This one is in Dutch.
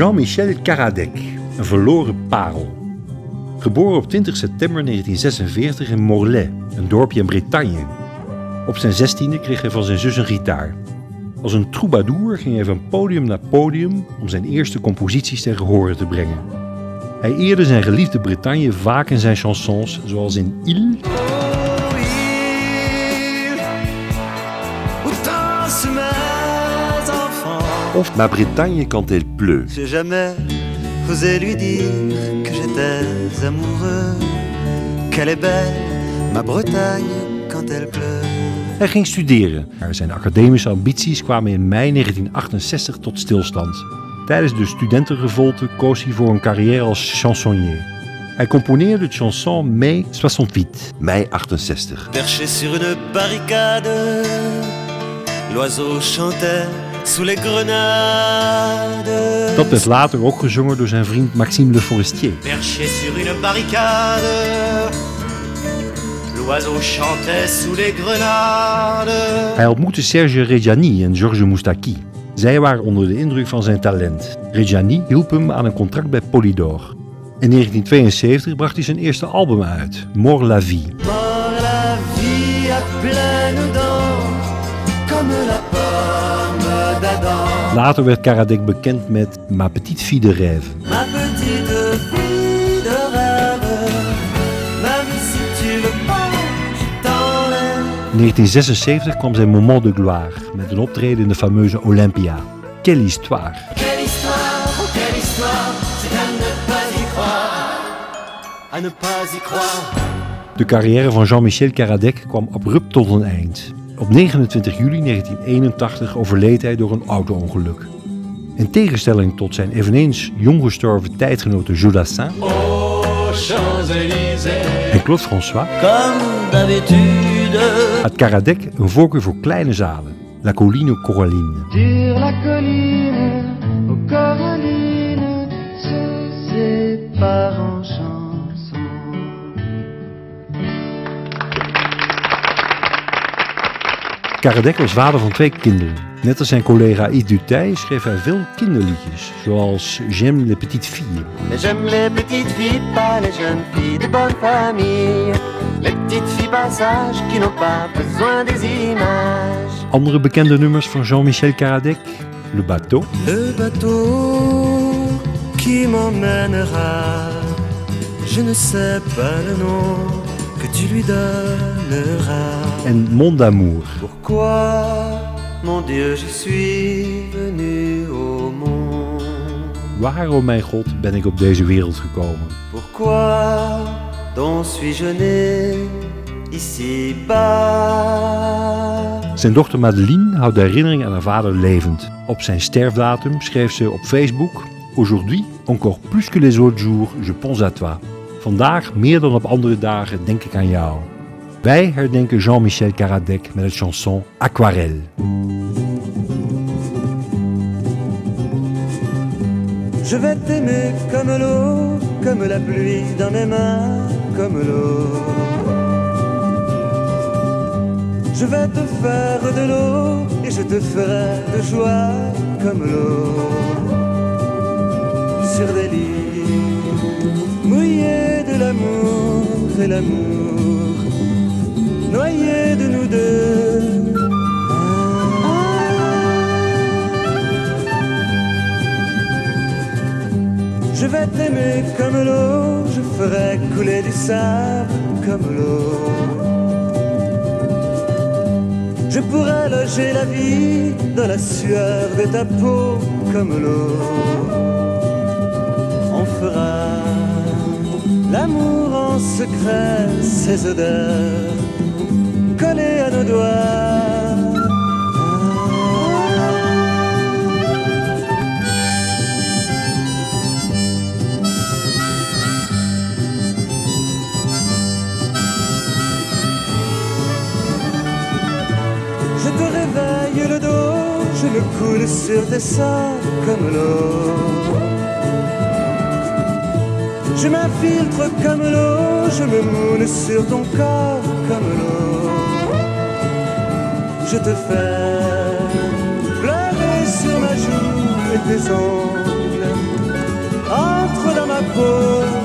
Jean-Michel Karadec, een verloren parel. Geboren op 20 september 1946 in Morlaix, een dorpje in Bretagne. Op zijn zestiende kreeg hij van zijn zus een gitaar. Als een troubadour ging hij van podium naar podium om zijn eerste composities ten gehore te brengen. Hij eerde zijn geliefde Bretagne vaak in zijn chansons, zoals in Il Ma Bretagne quand elle pleut. J'ai jamais osé lui dire que j'étais amoureux, qu'elle est belle, ma Bretagne quand elle pleut. Hij ging studeren, maar zijn academische ambities kwamen in mei 1968 tot stilstand. Tijdens de studentenrevolte koos hij voor een carrière als chansonnier. Hij componeerde de chanson Mai 68, mei 68. Perché sur une barricade, l'oiseau chantait. Dat werd later ook gezongen door zijn vriend Maxime Le Forestier. Perché sur une barricade, l'oiseau chantait sous les grenades. Hij ontmoette Serge Reggiani en Georges Moustaki. Zij waren onder de indruk van zijn talent. Reggiani hielp hem aan een contract bij Polydor. In 1972 bracht hij zijn eerste album uit, Mort la vie. Mort la vie à pleines Later werd Karadec bekend met Ma petite fille de rêve. Ma petite fille de rêve, même si tu veux pas, je t'enlève. In 1976 kwam zijn Moment de gloire met een optreden in de fameuze Olympia. Quelle histoire! Quelle histoire, oh quelle histoire, c'est à ne pas y croire, à ne pas y croire. De carrière van Jean-Michel Karadec kwam abrupt tot een eind. Op 29 juli 1981 overleed hij door een auto-ongeluk. In tegenstelling tot zijn eveneens jong gestorven tijdgenoten Jodassin en Claude François. Had Karadec een voorkeur voor kleine zalen, La Colline la aux Corallines, Karadec was vader van twee kinderen. Net als zijn collega Yves Dutay schreef hij veel kinderliedjes, zoals J'aime les petites filles. J'aime les petites filles, pas les jeunes filles de bonne famille. Les petites filles passage qui n'ont pas besoin des images. Andere bekende nummers van Jean-Michel Karadec, Le Bateau, Le bateau qui m'emmènera, je ne sais pas le nom que tu lui donneras. En Mon d'amour. Pourquoi, mon Dieu, je suis venu au monde Waarom, mijn God, ben ik op deze wereld gekomen? Pourquoi donc suis-je né ici-bas Zijn dochter Madeleine houdt de herinnering aan haar vader levend. Op zijn sterfdatum schreef ze op Facebook: Aujourd'hui, encore plus que les autres jours, je pense à toi. Vandaag, meer dan op andere dagen, denk ik aan jou. Wij herdenken Jean-Michel Karadec met het chanson Aquarelle. Je vais t'aimer comme l'eau, comme la pluie dans mes mains, comme l'eau. Je vais te faire de l'eau et je te ferai de joie comme l'eau. Sur des lits mouillés de l'amour et l'amour, de nous deux. Je vais t'aimer comme l'eau, je ferai couler du sable comme l'eau. Je pourrai loger la vie dans la sueur de ta peau comme l'eau. On fera l'amour en secret, ses odeurs collées à nos doigts. Je te réveille le dos, je me coule sur tes seins comme l'eau. Je m'infiltre comme l'eau, je me moule sur ton corps comme l'eau je te fais pleurer sur ma joue et tes ongles entre dans ma peau.